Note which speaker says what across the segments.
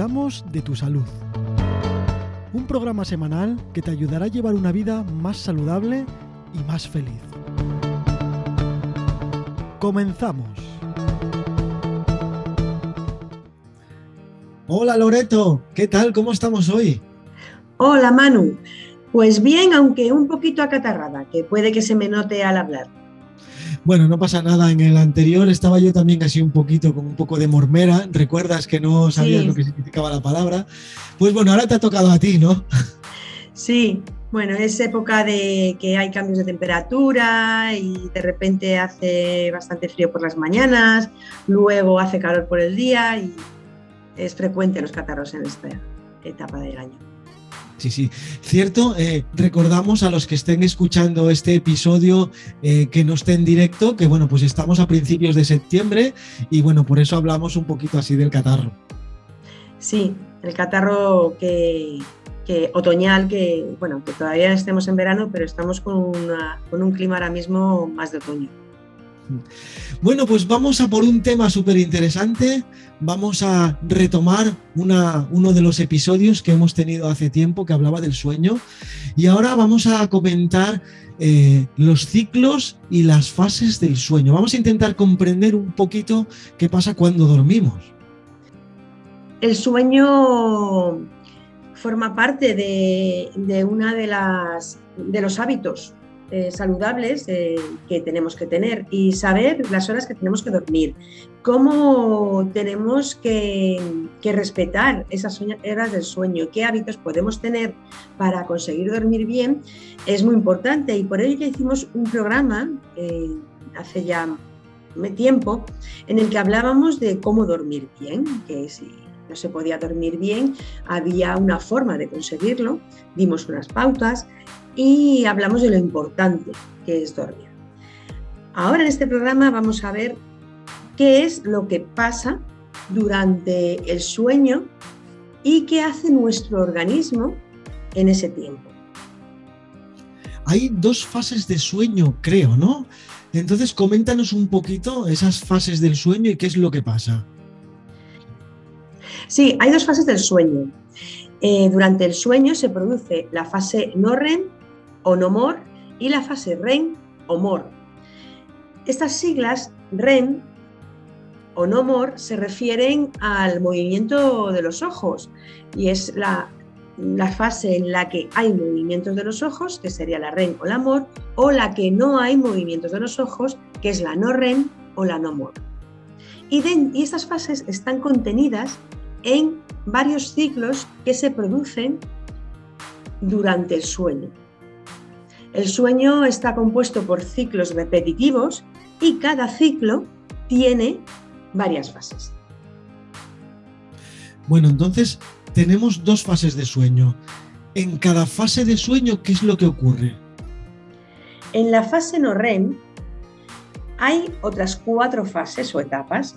Speaker 1: cuidamos de tu salud. Un programa semanal que te ayudará a llevar una vida más saludable y más feliz. Comenzamos. Hola Loreto, ¿qué tal? ¿Cómo estamos hoy?
Speaker 2: Hola Manu, pues bien, aunque un poquito acatarrada, que puede que se me note al hablar.
Speaker 1: Bueno, no pasa nada. En el anterior estaba yo también así un poquito con un poco de mormera. ¿Recuerdas que no sabías lo que significaba la palabra? Pues bueno, ahora te ha tocado a ti, ¿no?
Speaker 2: Sí, bueno, es época de que hay cambios de temperatura y de repente hace bastante frío por las mañanas, luego hace calor por el día y es frecuente los catarros en esta etapa del año.
Speaker 1: Sí, sí, cierto. Eh, recordamos a los que estén escuchando este episodio eh, que no esté en directo, que bueno, pues estamos a principios de septiembre y bueno, por eso hablamos un poquito así del catarro.
Speaker 2: Sí, el catarro que, otoñal, que bueno, que todavía estemos en verano, pero estamos con, con un clima ahora mismo más de otoño.
Speaker 1: Bueno, pues vamos a por un tema súper interesante. Vamos a retomar uno de los episodios que hemos tenido hace tiempo que hablaba del sueño. Y ahora vamos a comentar eh, los ciclos y las fases del sueño. Vamos a intentar comprender un poquito qué pasa cuando dormimos.
Speaker 2: El sueño forma parte de, de una de las de los hábitos eh, saludables eh, que tenemos que tener y saber las horas que tenemos que dormir, cómo tenemos que, respetar esas horas del sueño, qué hábitos podemos tener para conseguir dormir bien, es muy importante y por ello ya hicimos un programa eh, hace ya tiempo en el que hablábamos de cómo dormir bien, que si no se podía dormir bien, había una forma de conseguirlo, dimos unas pautas y hablamos de lo importante que es dormir. Ahora en este programa vamos a ver qué es lo que pasa durante el sueño y qué hace nuestro organismo en ese tiempo.
Speaker 1: Hay dos fases de sueño, creo, ¿no? Entonces, coméntanos un poquito esas fases del sueño y qué es lo que pasa.
Speaker 2: Sí, hay dos fases del sueño. Eh, durante el sueño se produce la fase no REM o no y la fase REM o MOR. Estas siglas REM o no MOR se refieren al movimiento de los ojos y es la, fase en la que hay movimientos de los ojos, que sería la REM o la MOR, o la que no hay movimientos de los ojos, que es la no REM o la no MOR. Y, y estas fases están contenidas en varios ciclos que se producen durante el sueño. El sueño está compuesto por ciclos repetitivos y cada ciclo tiene varias fases.
Speaker 1: Bueno, entonces tenemos dos fases de sueño. En cada fase de sueño, ¿qué es lo que ocurre?
Speaker 2: En la fase no REM hay otras cuatro fases o etapas.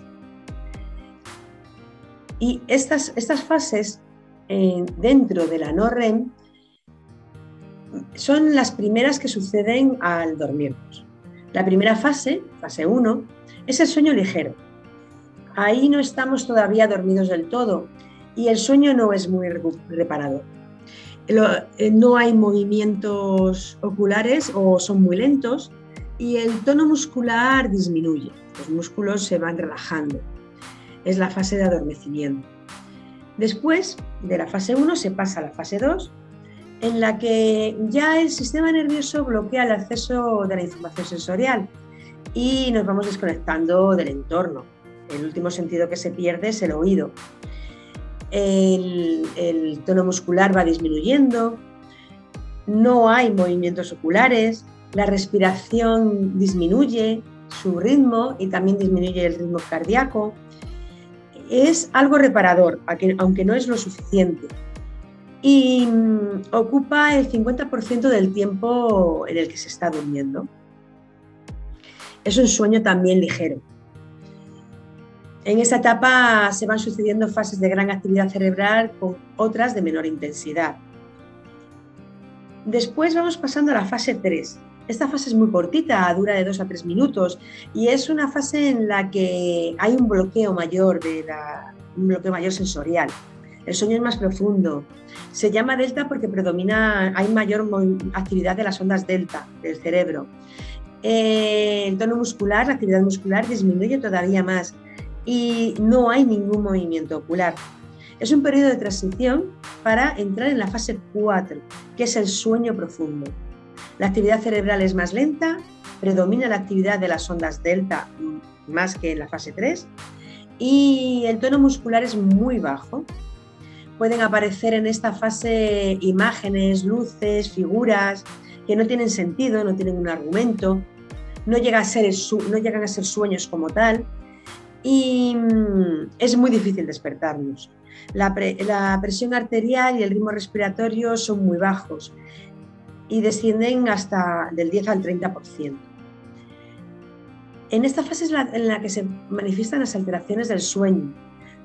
Speaker 2: Y estas, estas fases eh, dentro de la no REM son las primeras que suceden al dormirnos. La primera fase, fase 1, es el sueño ligero. Ahí no estamos todavía dormidos del todo y el sueño no es muy reparador. Eh, no hay movimientos oculares o son muy lentos y el tono muscular disminuye. Los músculos se van relajando. Es la fase de adormecimiento. Después de la fase 1 se pasa a la fase 2 en la que ya el sistema nervioso bloquea el acceso de la información sensorial y nos vamos desconectando del entorno. El último sentido que se pierde es el oído. El, tono muscular va disminuyendo, no hay movimientos oculares, la respiración disminuye su ritmo y también disminuye el ritmo cardíaco. Es algo reparador, aunque no es lo suficiente y mm, ocupa el 50% del tiempo en el que se está durmiendo. Es un sueño también ligero. En esa etapa se van sucediendo fases de gran actividad cerebral con otras de menor intensidad. Después vamos pasando a la fase 3. Esta fase es muy cortita, dura de 2 a 3 minutos y es una fase en la que hay un bloqueo mayor, de un bloqueo mayor sensorial el sueño es más profundo. Se llama delta porque predomina, hay mayor actividad de las ondas delta del cerebro. Eh, el tono muscular, la actividad muscular disminuye todavía más y no hay ningún movimiento ocular. Es un periodo de transición para entrar en la fase 4, que es el sueño profundo. La actividad cerebral es más lenta, predomina la actividad de las ondas delta más que en la fase 3 y el tono muscular es muy bajo. Pueden aparecer en esta fase imágenes, luces, figuras que no tienen sentido, no tienen un argumento, no, llega a ser no llegan a ser sueños como tal y mm, es muy difícil despertarnos. La, la, presión arterial y el ritmo respiratorio son muy bajos y descienden hasta del 10 al 30%. En esta fase es la, en la que se manifiestan las alteraciones del sueño,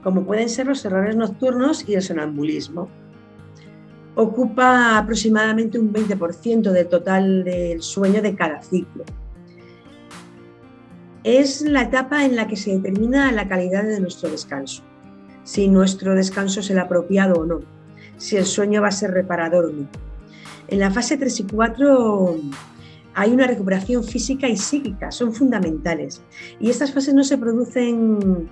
Speaker 2: como pueden ser los errores nocturnos y el sonambulismo. Ocupa aproximadamente un 20% del total del sueño de cada ciclo. Es la etapa en la que se determina la calidad de nuestro descanso, si nuestro descanso es el apropiado o no, si el sueño va a ser reparador o no. En la fase 3 y 4 hay una recuperación física y psíquica, son fundamentales. Y estas fases no se producen,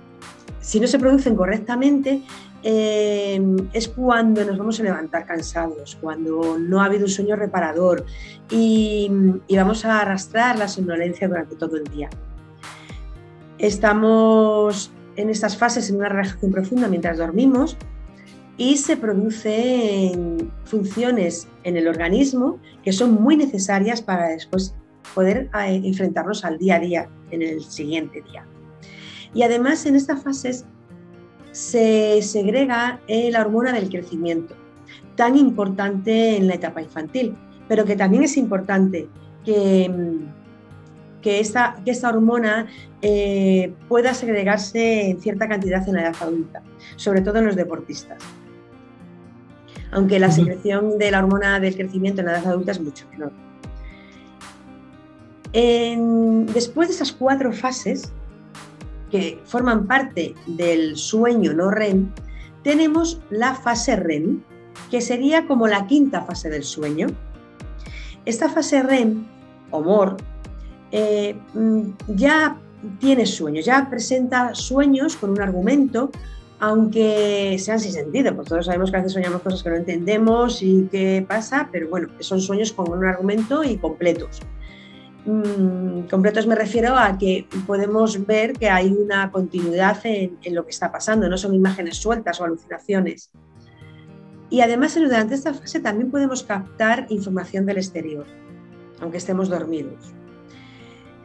Speaker 2: si no se producen correctamente, eh, es cuando nos vamos a levantar cansados, cuando no ha habido un sueño reparador y, y vamos a arrastrar la somnolencia durante todo el día. Estamos en estas fases en una relajación profunda mientras dormimos y se producen funciones en el organismo que son muy necesarias para después poder eh, enfrentarnos al día a día en el siguiente día. Y además en estas fases se segrega la hormona del crecimiento, tan importante en la etapa infantil, pero que también es importante que, que, esta, que esta hormona eh, pueda segregarse en cierta cantidad en la edad adulta, sobre todo en los deportistas aunque la secreción de la hormona del crecimiento en la edad adulta es mucho menor. después de esas cuatro fases, que forman parte del sueño no REM, tenemos la fase REM, que sería como la quinta fase del sueño. Esta fase REM, o MOR, eh, mm, ya tiene sueños, ya presenta sueños con un argumento, aunque sean sin sentido, pues todos sabemos que a veces soñamos cosas que no entendemos y qué pasa, pero bueno, son sueños con un argumento y completos. Mm, completos me refiero a que podemos ver que hay una continuidad en, lo que está pasando, no son imágenes sueltas o alucinaciones. Y además durante esta fase también podemos captar información del exterior, aunque estemos dormidos.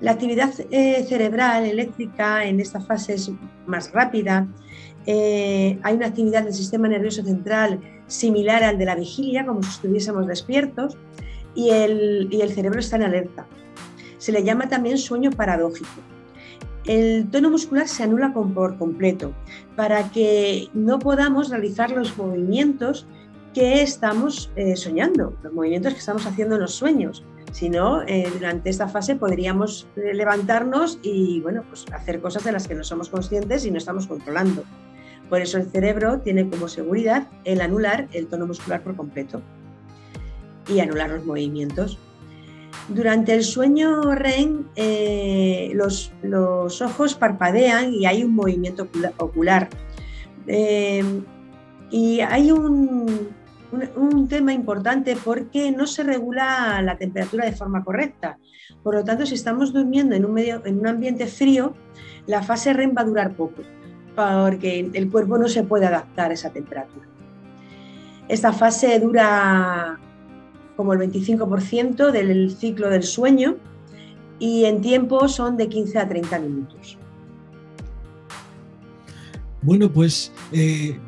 Speaker 2: La actividad eh, cerebral eléctrica en esta fase es más rápida eh, hay una actividad del sistema nervioso central similar al de la vigilia, como si estuviésemos despiertos, y el, cerebro está en alerta. Se le llama también sueño paradójico. El tono muscular se anula por completo para que no podamos realizar los movimientos que estamos eh, soñando, los movimientos que estamos haciendo en los sueños. Si no, eh, durante esta fase podríamos levantarnos y bueno, pues hacer cosas de las que no somos conscientes y no estamos controlando. Por eso el cerebro tiene como seguridad el anular el tono muscular por completo y anular los movimientos. Durante el sueño REM, eh, los, ojos parpadean y hay un movimiento ocular. Eh, y hay un, tema importante porque no se regula la temperatura de forma correcta. Por lo tanto, si estamos durmiendo en un, medio, en un ambiente frío, la fase REM va a durar poco porque el cuerpo no se puede adaptar a esa temperatura. Esta fase dura como el 25% del ciclo del sueño y en tiempo son de 15 a 30 minutos.
Speaker 1: Bueno, pues eh,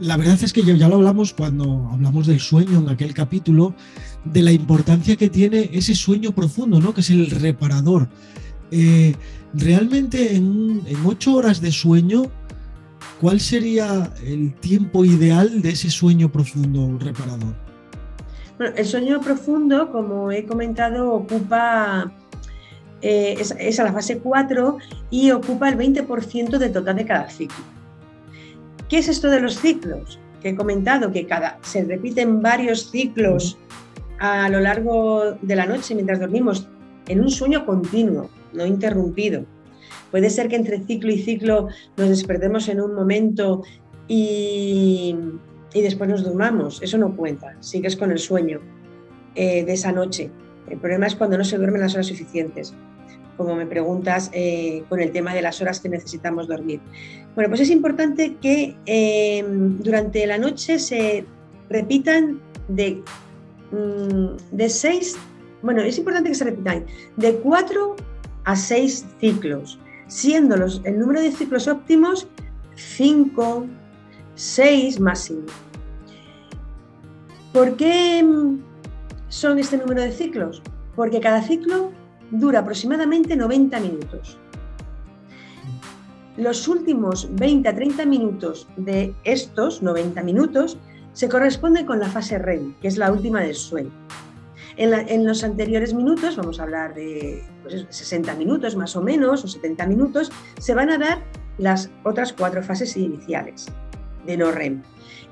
Speaker 1: la verdad es que ya lo hablamos cuando hablamos del sueño en aquel capítulo, de la importancia que tiene ese sueño profundo, ¿no? que es el reparador. Eh, realmente en, ocho horas de sueño, ¿cuál sería el tiempo ideal de ese sueño profundo reparador?
Speaker 2: Bueno, el sueño profundo, como he comentado, ocupa, eh, es, a la fase 4 y ocupa el 20% del total de cada ciclo. ¿Qué es esto de los ciclos? que he comentado, que cada, se repiten varios ciclos a lo largo de la noche mientras dormimos en un sueño continuo, no interrumpido. Puede ser que entre ciclo y ciclo nos despertemos en un momento y, después nos durmamos. Eso no cuenta, sigues con el sueño eh, de esa noche. El problema es cuando no se duermen las horas suficientes, como me preguntas eh, con el tema de las horas que necesitamos dormir. Bueno, pues es importante que eh, durante la noche se repitan de, mm, de seis, bueno, es importante que se repitan de cuatro a seis ciclos, siendo los, el número de ciclos óptimos cinco, seis máximo. ¿Por qué son este número de ciclos? Porque cada ciclo dura aproximadamente 90 minutos. Los últimos 20 a 30 minutos de estos 90 minutos se corresponden con la fase REM, que es la última del sueño. En, los anteriores minutos, vamos a hablar de 60 pues minutos más o menos, o 70 minutos, se van a dar las otras cuatro fases iniciales de no REM.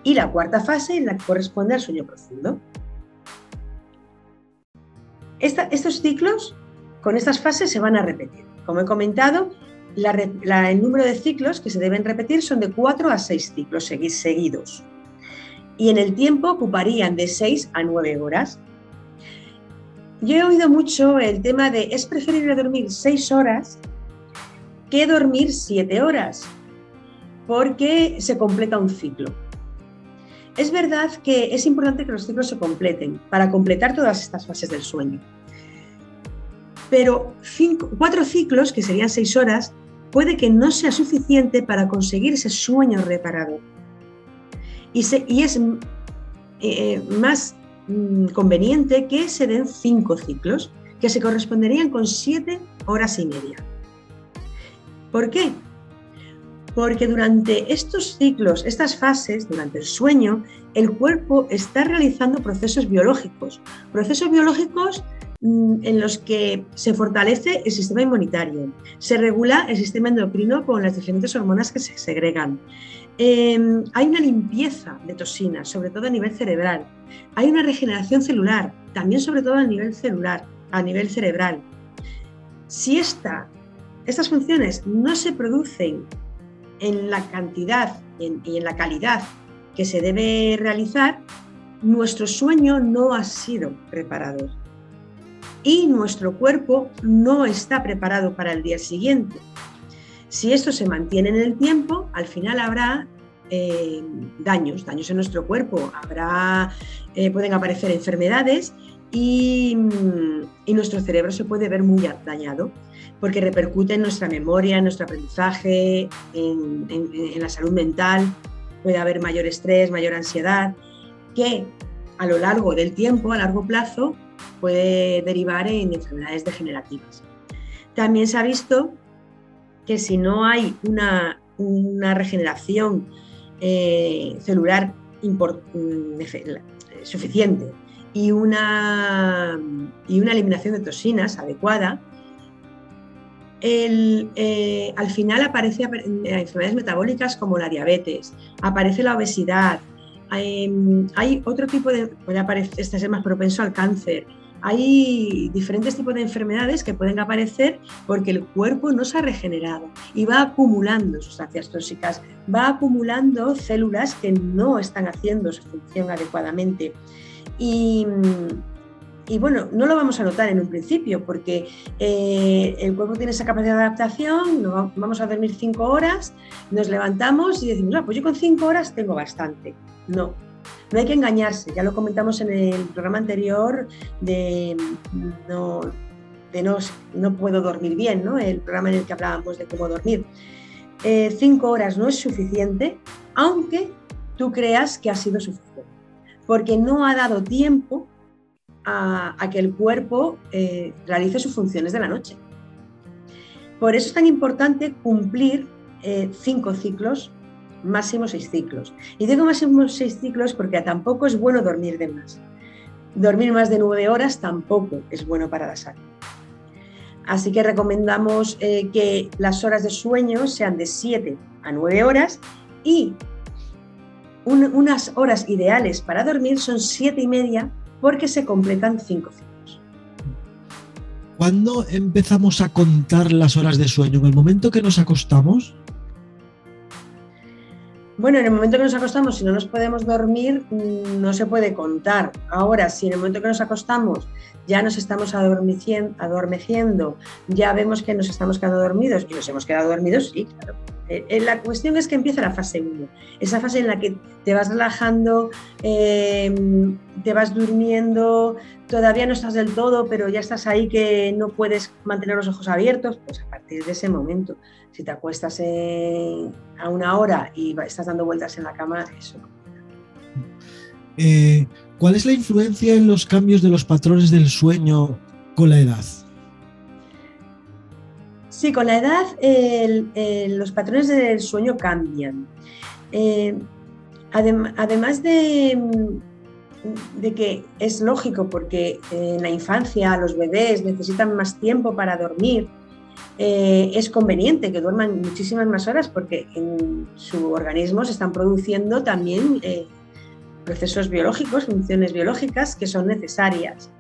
Speaker 2: Y la cuarta fase la que corresponde al sueño profundo. estos ciclos con estas fases se van a repetir. Como he comentado, el número de ciclos que se deben repetir son de 4 a 6 ciclos seguidos. Y en el tiempo ocuparían de 6 a 9 horas. Yo he oído mucho el tema de es preferible dormir 6 horas que dormir 7 horas, porque se completa un ciclo. Es verdad que es importante que los ciclos se completen para completar todas estas fases del sueño. Pero cuatro ciclos, que serían seis horas, puede que no sea suficiente para conseguir ese sueño reparado. Y, es eh, más mm, conveniente que se den cinco ciclos, que se corresponderían con siete horas y media. ¿Por qué? Porque durante estos ciclos, estas fases, durante el sueño, el cuerpo está realizando procesos biológicos, procesos biológicos Mm, en los que se fortalece el sistema inmunitario, se regula el sistema endocrino con las diferentes hormonas que se segregan. Em, hay una limpieza de toxinas, sobre todo a nivel cerebral. Hay una regeneración celular, también sobre todo a nivel celular, a nivel cerebral. Si esta, estas funciones no se producen en la cantidad y en la calidad que se debe realizar, nuestro sueño no ha sido reparador y nuestro cuerpo no está preparado para el día siguiente. Si esto se mantiene en el tiempo, al final habrá eh, daños, daños en nuestro cuerpo, habrá, eh, pueden aparecer enfermedades y, nuestro cerebro se puede ver muy dañado porque repercute en nuestra memoria, en nuestro aprendizaje, en, la salud mental, puede haber mayor estrés, mayor ansiedad, que a lo largo del tiempo, a largo plazo, puede derivar en enfermedades degenerativas. También se ha visto que si no hay una, regeneración eh, celular mm, suficiente y una, y una eliminación de toxinas adecuada, eh, al final aparece enfermedades metabólicas como la diabetes, aparece la obesidad, hay, hay otro tipo de, puede aparecer, este es más propenso al cáncer, hay diferentes tipos de enfermedades que pueden aparecer porque el cuerpo no se ha regenerado y va acumulando sustancias tóxicas, va acumulando células que no están haciendo su función adecuadamente. Y, bueno, no lo vamos a notar en un principio porque eh, el cuerpo tiene esa capacidad de adaptación, vamos a dormir cinco horas, nos levantamos y decimos, ah, pues yo con cinco horas tengo bastante. No, no hay que engañarse, ya lo comentamos en el programa anterior de no, no, puedo dormir bien, ¿no? el programa en el que hablábamos de cómo dormir. Eh, cinco horas no es suficiente, aunque tú creas que ha sido suficiente, porque no ha dado tiempo a, que el cuerpo eh, realice sus funciones de la noche. Por eso es tan importante cumplir eh, cinco ciclos máximo seis ciclos. Y digo máximo seis ciclos porque tampoco es bueno dormir de más. Dormir más de nueve horas tampoco es bueno para la salud. Así que recomendamos eh, que las horas de sueño sean de siete a nueve horas y unas horas ideales para dormir son siete y media porque se completan cinco ciclos.
Speaker 1: ¿Cuándo empezamos a contar las horas de sueño? ¿En el momento que nos acostamos?
Speaker 2: Bueno, en el momento que nos acostamos, si no nos podemos dormir, mm, no se puede contar. Ahora, si en el momento que nos acostamos ya nos estamos adormeciendo, ya vemos que nos estamos quedando dormidos y nos hemos quedado dormidos, sí, claro. Eh, eh, la cuestión es que empieza la fase 1, esa fase en la que te vas relajando, em, te vas durmiendo, todavía no estás del todo, pero ya estás ahí que no puedes mantener los ojos abiertos, pues a partir de ese momento, si te acuestas a una hora y estás dando vueltas en la cama, eso.
Speaker 1: Eh, ¿Cuál es la influencia en los cambios de los patrones del sueño con la edad?
Speaker 2: Sí, con la edad los patrones del sueño cambian. Eh, además de, que es lógico porque en la infancia los bebés necesitan más tiempo para dormir, eh, es conveniente que duerman muchísimas más horas porque en su organismo se están produciendo también eh, procesos biológicos, funciones biológicas que son necesarias.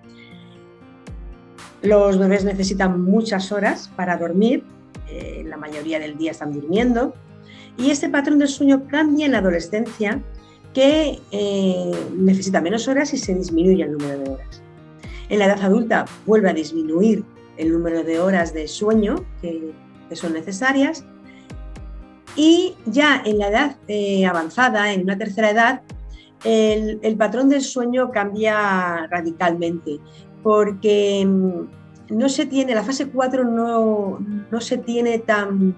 Speaker 2: Los bebés necesitan muchas horas para dormir, eh, la mayoría del día están durmiendo, y este patrón del sueño cambia en la adolescencia, que eh, necesita menos horas y se disminuye el número de horas. En la edad adulta vuelve a disminuir el número de horas de sueño que, son necesarias, y ya en la edad eh, avanzada, en una tercera edad, el, patrón del sueño cambia radicalmente porque mm, no se tiene, la fase 4 no, no se tiene tan,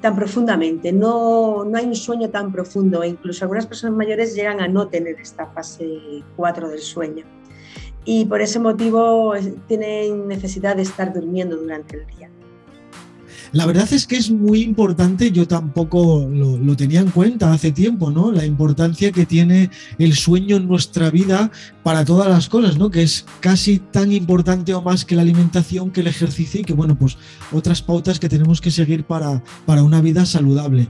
Speaker 2: tan profundamente, no, no, hay un sueño tan profundo, e incluso algunas personas mayores llegan a no tener esta fase 4 del sueño. Y por ese motivo tienen necesidad de estar durmiendo durante el día.
Speaker 1: La verdad es que es muy importante, yo tampoco lo, tenía en cuenta hace tiempo, ¿no? La importancia que tiene el sueño en nuestra vida para todas las cosas, ¿no? Que es casi tan importante o más que la alimentación, que el ejercicio y que, bueno, pues otras pautas que tenemos que seguir para, para una vida saludable.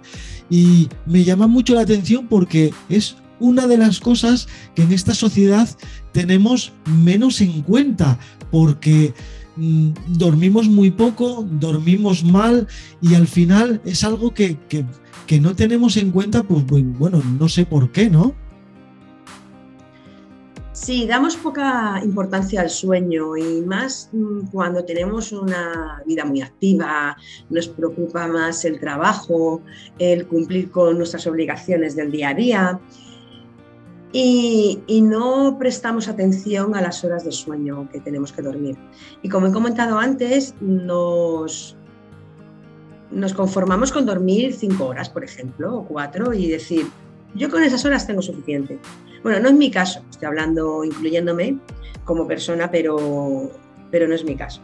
Speaker 1: Y me llama mucho la atención porque es una de las cosas que en esta sociedad tenemos menos en cuenta, porque dormimos muy poco, dormimos mal y al final es algo que, no tenemos en cuenta, pues bueno, no sé por qué, ¿no?
Speaker 2: Sí, damos poca importancia al sueño y más mm, cuando tenemos una vida muy activa, nos preocupa más el trabajo, el cumplir con nuestras obligaciones del día a día y, no prestamos atención a las horas de sueño que tenemos que dormir. Y como he comentado antes, nos, nos conformamos con dormir cinco horas, por ejemplo, o cuatro, y decir, yo con esas horas tengo suficiente. Bueno, no es mi caso, estoy hablando incluyéndome como persona, pero, pero no es mi caso.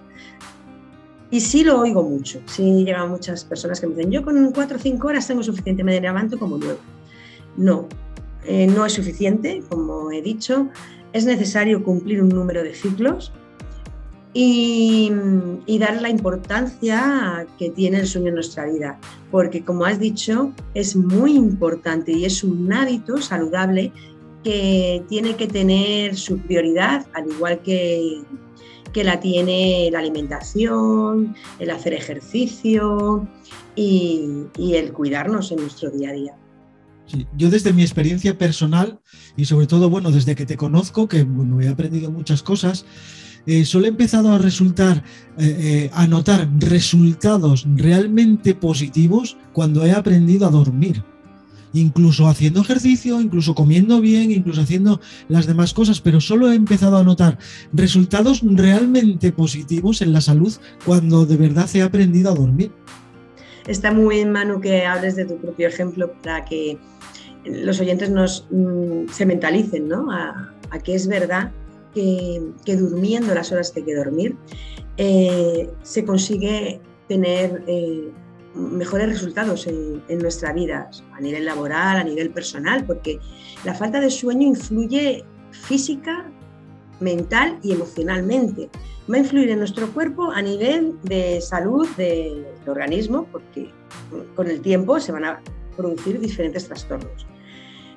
Speaker 2: Y sí lo oigo mucho, sí llegan muchas personas que me dicen, yo con cuatro o cinco horas tengo suficiente, me levanto como nuevo. No, eh, no es suficiente, como he dicho, es necesario cumplir un número de ciclos y, dar la importancia que tiene el sueño en nuestra vida, porque como has dicho, es muy importante y es un hábito saludable que tiene que tener su prioridad, al igual que, que la tiene la alimentación, el hacer ejercicio y el cuidarnos en nuestro día a día.
Speaker 1: Yo desde mi experiencia personal y sobre todo, bueno, desde que te conozco, que bueno, he aprendido muchas cosas, eh, solo he empezado a resultar, eh, eh, a notar resultados realmente positivos cuando he aprendido a dormir. Incluso haciendo ejercicio, incluso comiendo bien, incluso haciendo las demás cosas, pero solo he empezado a notar resultados realmente positivos en la salud cuando de verdad he aprendido a dormir.
Speaker 2: Está muy en mano que hables de tu propio ejemplo para que los oyentes nos, mm, se mentalicen ¿no? a, que es verdad que, durmiendo las horas que hay que dormir eh, se consigue tener eh, mejores resultados en, en, nuestra vida, a nivel laboral, a nivel personal, porque la falta de sueño influye física, mental y emocionalmente. Va a influir en nuestro cuerpo a nivel de salud del organismo, porque con el tiempo se van a producir diferentes trastornos.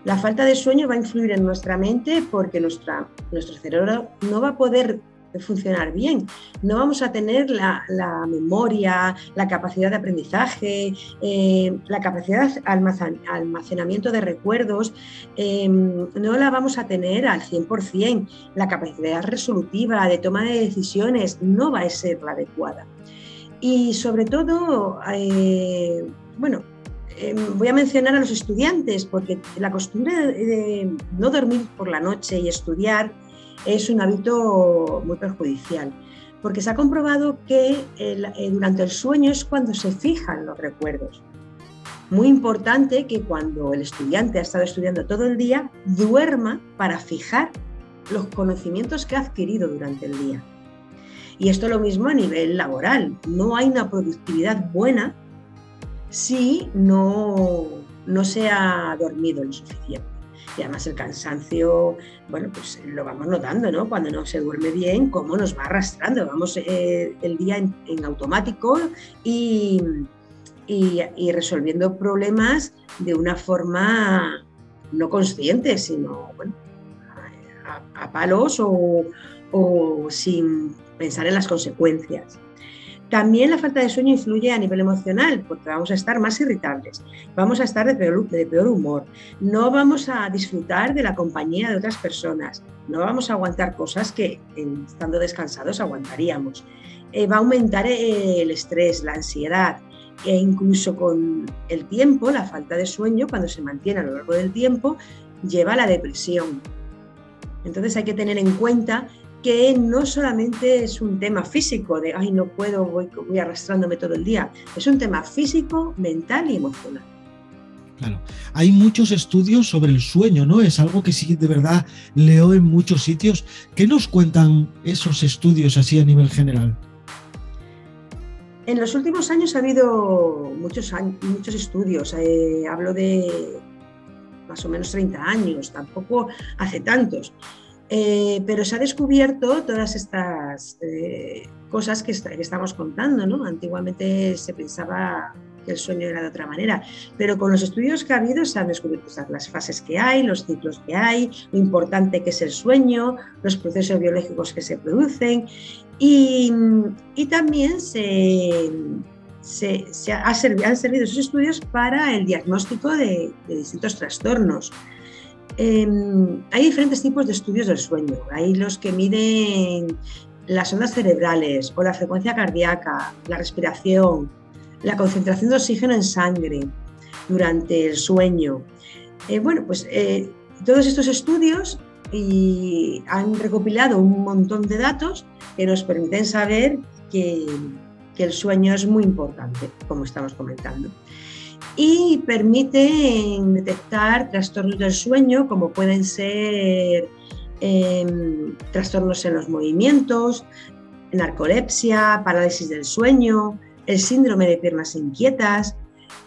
Speaker 2: La falta de sueño va a influir en nuestra mente porque nuestra, nuestro cerebro no va a poder funcionar bien. No vamos a tener la, memoria, la capacidad de aprendizaje, eh, la capacidad de almacenamiento de recuerdos, em, no la vamos a tener al 100%. La capacidad resolutiva de toma de decisiones no va a ser la adecuada. Y sobre todo, eh, bueno, em, voy a mencionar a los estudiantes, porque la costumbre de no dormir por la noche y estudiar es un hábito muy perjudicial, porque se ha comprobado que eh, durante el sueño es cuando se fijan los recuerdos. Muy importante que cuando el estudiante ha estado estudiando todo el día, duerma para fijar los conocimientos que ha adquirido durante el día. Y esto lo mismo a nivel laboral. No hay una productividad buena si no, no se ha dormido lo suficiente. Y además el cansancio, bueno, pues lo vamos notando, ¿no? Cuando no se duerme bien, cómo nos va arrastrando. Vamos eh, el día en, automático y, y, resolviendo problemas de una forma no consciente, sino, bueno, a, palos o, o sin pensar en las consecuencias. También la falta de sueño influye a nivel emocional, porque vamos a estar más irritables, vamos a estar de peor, humor, no vamos a disfrutar de la compañía de otras personas, no vamos a aguantar cosas que estando descansados aguantaríamos. Eh, va a aumentar el estrés, la ansiedad, e incluso con el tiempo, la falta de sueño, cuando se mantiene a lo largo del tiempo, lleva a la depresión. Entonces hay que tener en cuenta que no solamente es un tema físico de, ay, no puedo, voy, voy arrastrándome todo el día, es un tema físico, mental y emocional.
Speaker 1: Claro, hay muchos estudios sobre el sueño, ¿no? Es algo que sí de verdad leo en muchos sitios. ¿Qué nos cuentan esos estudios así a nivel general?
Speaker 2: En los últimos años ha habido muchos, muchos estudios. Eh, hablo de más o menos 30 años, tampoco hace tantos. Eh, pero se ha descubierto todas estas eh, cosas que, estamos contando, ¿no? Antiguamente se pensaba que el sueño era de otra manera, pero con los estudios que ha habido se han descubierto las fases que hay, los ciclos que hay, lo importante que es el sueño, los procesos biológicos que se producen y, también se, han servido esos estudios para el diagnóstico de distintos trastornos. Em, hay diferentes tipos de estudios del sueño. Hay los que miden las ondas cerebrales o la frecuencia cardíaca, la respiración, la concentración de oxígeno en sangre durante el sueño. Eh, bueno, pues eh, todos estos estudios han recopilado un montón de datos que nos permiten saber que el sueño es muy importante, como estamos comentando y permiten detectar trastornos del sueño como pueden ser em, trastornos en los movimientos, narcolepsia, parálisis del sueño, el síndrome de piernas inquietas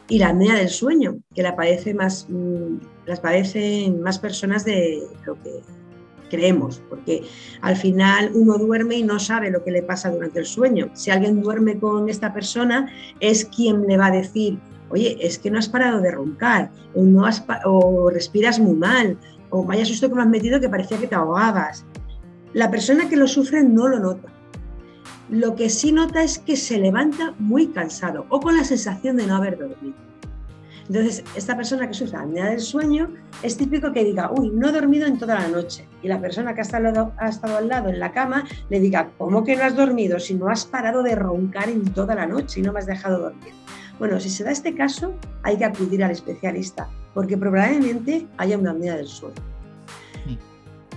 Speaker 2: y la apnea del sueño, que la padece más, mm, las padecen más personas de lo que creemos, porque al final uno duerme y no sabe lo que le pasa durante el sueño. Si alguien duerme con esta persona, es quien le va a decir, oye, es que no has parado de roncar, o, no has o respiras muy mal, o vaya susto que me has metido que parecía que te ahogabas. La persona que lo sufre no lo nota. Lo que sí nota es que se levanta muy cansado o con la sensación de no haber dormido. Entonces, esta persona que sufre apnea del sueño es típico que diga, uy, no he dormido en toda la noche. Y la persona que ha estado, ha estado al lado en la cama le diga, ¿cómo que no has dormido si no has parado de roncar en toda la noche y no me has dejado dormir? Bueno, si se da este caso, hay que acudir al especialista, porque probablemente haya una apnea del sueño.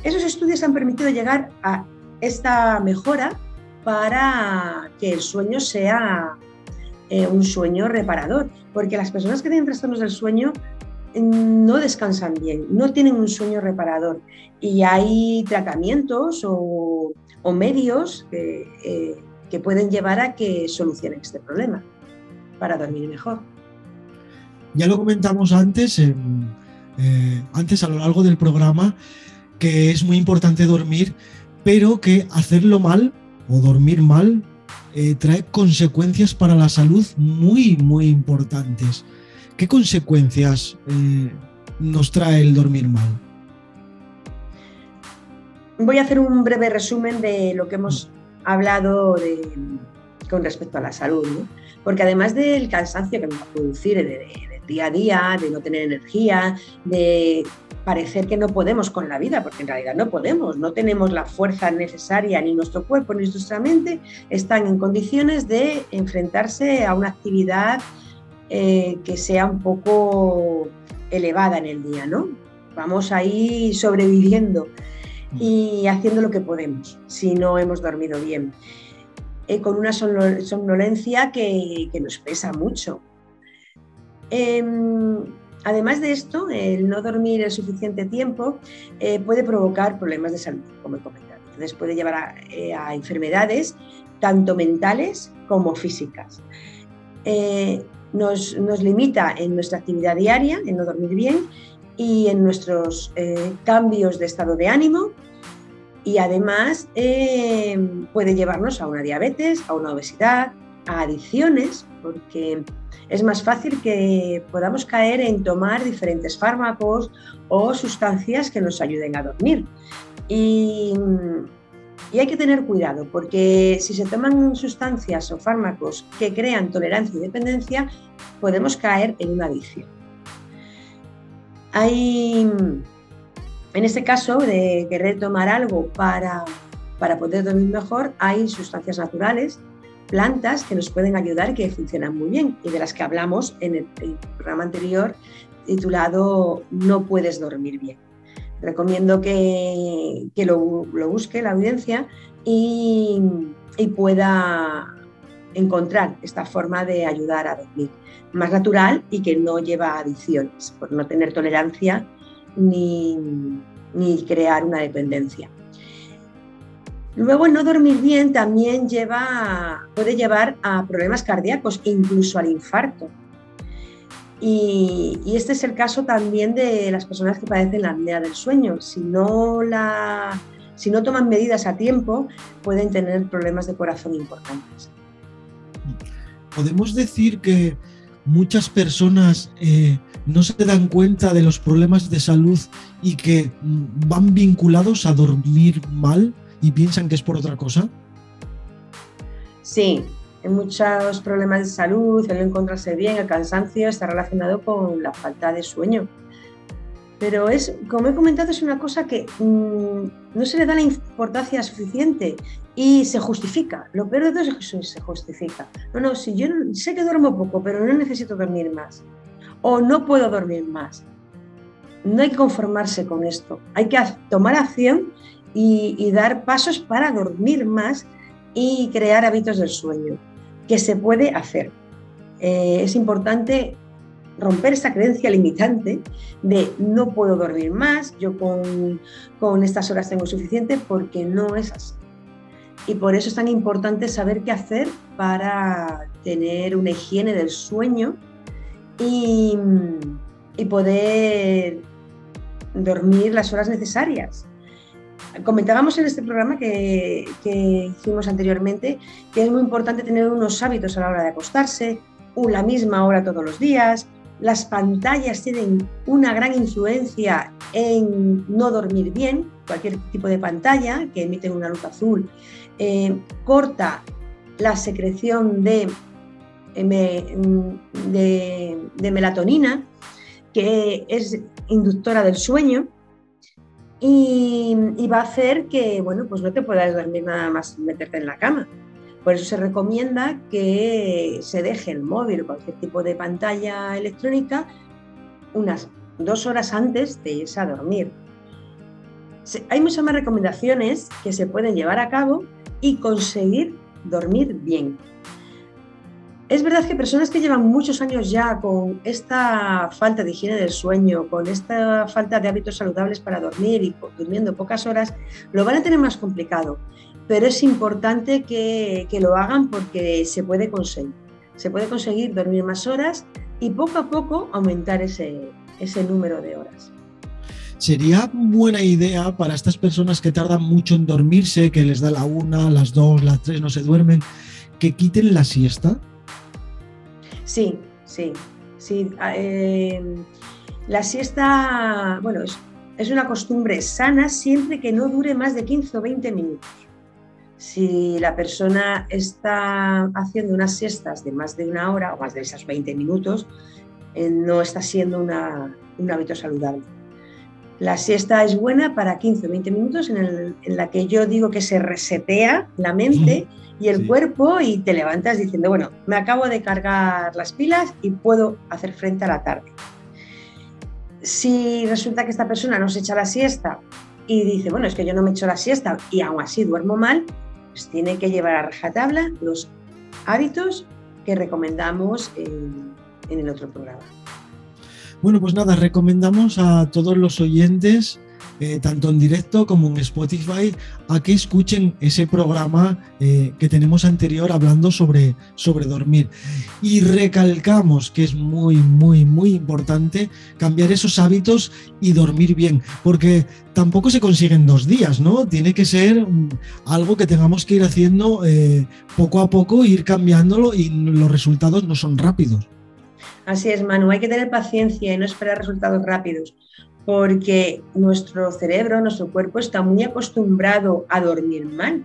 Speaker 2: Esos estudios han permitido llegar a esta mejora para que el sueño sea eh, un sueño reparador, porque las personas que tienen trastornos del sueño mm, no descansan bien, no tienen un sueño reparador. Y hay tratamientos o, medios eh, que pueden llevar a que solucionen este problema para dormir mejor.
Speaker 1: Ya lo comentamos antes, eh, antes a lo largo del programa, que es muy importante dormir, pero que hacerlo mal o dormir mal eh, trae consecuencias para la salud muy, muy importantes. ¿Qué consecuencias eh, nos trae el dormir mal?
Speaker 2: Voy a hacer un breve resumen de lo que hemos hablado con respecto a la salud, porque además del cansancio que nos va a producir del día a día, de no tener energía, de parecer que no podemos con la vida, porque en realidad no podemos, no tenemos la fuerza necesaria, ni nuestro cuerpo ni nuestra mente están en condiciones de enfrentarse a una actividad eh, que sea un poco elevada en el día, ¿no? Vamos ahí sobreviviendo y haciendo lo que podemos si no hemos dormido bien. Eh, con una somnolencia que, que nos pesa mucho. Em, Además de esto, el no dormir el suficiente tiempo eh, puede provocar problemas de salud, como he comentado. Entonces puede llevar a, eh, enfermedades tanto mentales como físicas. Eh, nos, limita en nuestra actividad diaria, en no dormir bien y en nuestros cambios de estado de ánimo y además puede llevarnos a una diabetes, a una obesidad, a adicciones, porque es más fácil que podamos caer en tomar diferentes fármacos o sustancias que nos ayuden a dormir. Y, hay que tener cuidado porque si se toman sustancias o fármacos que crean tolerancia y dependencia, podemos caer en una adicción. Hay, en este caso de querer tomar algo para, para poder dormir mejor, hay sustancias naturales plantas que nos pueden ayudar y que funcionan muy bien y de las que hablamos en el, programa anterior titulado No puedes dormir bien. Recomiendo que, lo, busque la audiencia y, pueda encontrar esta forma de ayudar a dormir más natural y que no lleva adicciones, por no tener tolerancia ni, ni crear una dependencia. Luego, no dormir bien también lleva, puede llevar a problemas cardíacos, incluso al infarto. Y, este es el caso también de las personas que padecen la apnea del sueño. Si no, la, si no toman medidas a tiempo, pueden tener problemas de corazón importantes.
Speaker 1: Podemos decir que muchas personas eh, no se dan cuenta de los problemas de salud y que mm, van vinculados a dormir mal y piensan que es por otra cosa?
Speaker 2: Sí, hay muchos problemas de salud, el no encontrarse bien, el cansancio está relacionado con la falta de sueño. Pero es, como he comentado, es una cosa que mm, no se le da la importancia suficiente y se justifica. Lo peor de todo es que se justifica. No, no, si yo sé que duermo poco, pero no necesito dormir más. O no puedo dormir más. No hay que conformarse con esto. Hay que tomar acción y, dar pasos para dormir más y crear hábitos del sueño, que se puede hacer. Eh, es importante romper esa creencia limitante de no puedo dormir más, yo con, con, estas horas tengo suficiente, porque no es así. Y por eso es tan importante saber qué hacer para tener una higiene del sueño y, poder dormir las horas necesarias comentábamos en este programa que, hicimos anteriormente que es muy importante tener unos hábitos a la hora de acostarse, la misma hora todos los días. Las pantallas tienen una gran influencia en no dormir bien. Cualquier tipo de pantalla que emite una luz azul eh, corta la secreción de, de melatonina, que es inductora del sueño y, va a hacer que, bueno, pues no te puedas dormir nada más meterte en la cama. Por eso se recomienda que se deje el móvil o cualquier tipo de pantalla electrónica unas dos horas antes de irse a dormir. Hay muchas más recomendaciones que se pueden llevar a cabo y conseguir dormir bien. Es verdad que personas que llevan muchos años ya con esta falta de higiene del sueño, con esta falta de hábitos saludables para dormir y durmiendo pocas horas, lo van a tener más complicado. Pero es importante que, lo hagan porque se puede conseguir. Se puede conseguir dormir más horas y poco a poco aumentar ese, ese número de horas.
Speaker 1: Sería buena idea para estas personas que tardan mucho en dormirse, que les da la una, las dos, las tres, no se duermen, que quiten la siesta.
Speaker 2: Sí, sí, sí. Ah, eh, La siesta, bueno, es, una costumbre sana siempre que no dure más de 15 o 20 minutos. Si la persona está haciendo unas siestas de más de una hora o más de esas 20 minutos, eh, no está siendo un hábito saludable. La siesta es buena para 15 o 20 minutos en, la que yo digo que se resetea la mente y el cuerpo y te levantas diciendo, bueno, me acabo de cargar las pilas y puedo hacer frente a la tarde. Si resulta que esta persona no se echa la siesta y dice, bueno, es que yo no me echo la siesta y aún así duermo mal, pues tiene que llevar a rajatabla los hábitos que recomendamos en, en el otro programa.
Speaker 1: Bueno, pues nada, recomendamos a todos los oyentes eh, tanto en directo como en Spotify, a que escuchen ese programa eh, que tenemos anterior hablando sobre, sobre dormir. Y recalcamos que es muy, muy, muy importante cambiar esos hábitos y dormir bien, porque tampoco se consiguen dos días, ¿no? Tiene que ser mm, algo que tengamos que ir haciendo eh, poco a poco, ir cambiándolo y los resultados no son rápidos.
Speaker 2: Así es, Manu, hay que tener paciencia y no esperar resultados rápidos porque nuestro cerebro, nuestro cuerpo está muy acostumbrado a dormir mal.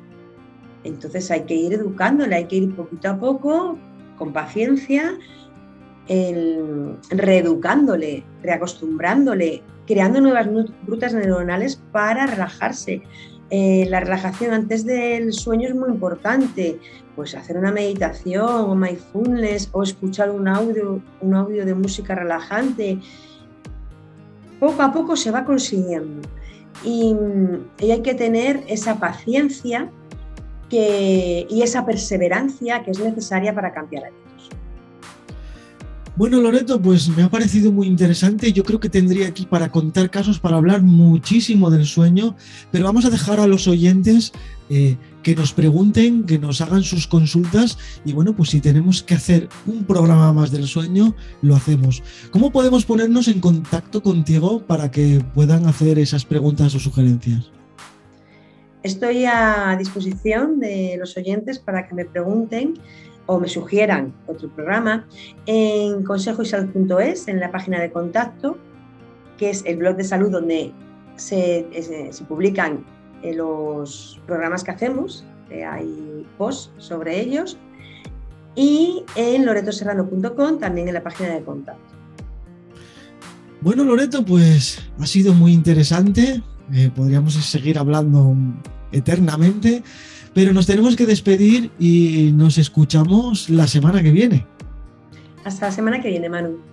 Speaker 2: Entonces hay que ir educándole, hay que ir poquito a poco, con paciencia, reeducándole, reacostumbrándole, creando nuevas rutas neuronales para relajarse. Eh, la relajación antes del sueño es muy importante, pues hacer una meditación o mindfulness o escuchar un audio, un audio de música relajante poco a poco se va consiguiendo. Y, hay que tener esa paciencia y esa perseverancia que es necesaria para cambiar hábitos.
Speaker 1: Bueno, Loreto, pues me ha parecido muy interesante. Yo creo que tendría aquí para contar casos, para hablar muchísimo del sueño, pero vamos a dejar a los oyentes eh, que nos pregunten, que nos hagan sus consultas y bueno, pues si tenemos que hacer un programa más del sueño, lo hacemos. ¿Cómo podemos ponernos en contacto contigo para que puedan hacer esas preguntas o sugerencias?
Speaker 2: Estoy a disposición de los oyentes para que me pregunten o me sugieran otro programa en consejoysalud.es, en la página de contacto, que es el blog de salud donde se, se publican los programas que hacemos, hay posts sobre ellos, y en loretoserrano.com, también en la página de contacto.
Speaker 1: Bueno, Loreto, pues ha sido muy interesante. Eh, podríamos seguir hablando eternamente, pero nos tenemos que despedir y nos escuchamos la semana que viene.
Speaker 2: Hasta la semana que viene, Manu.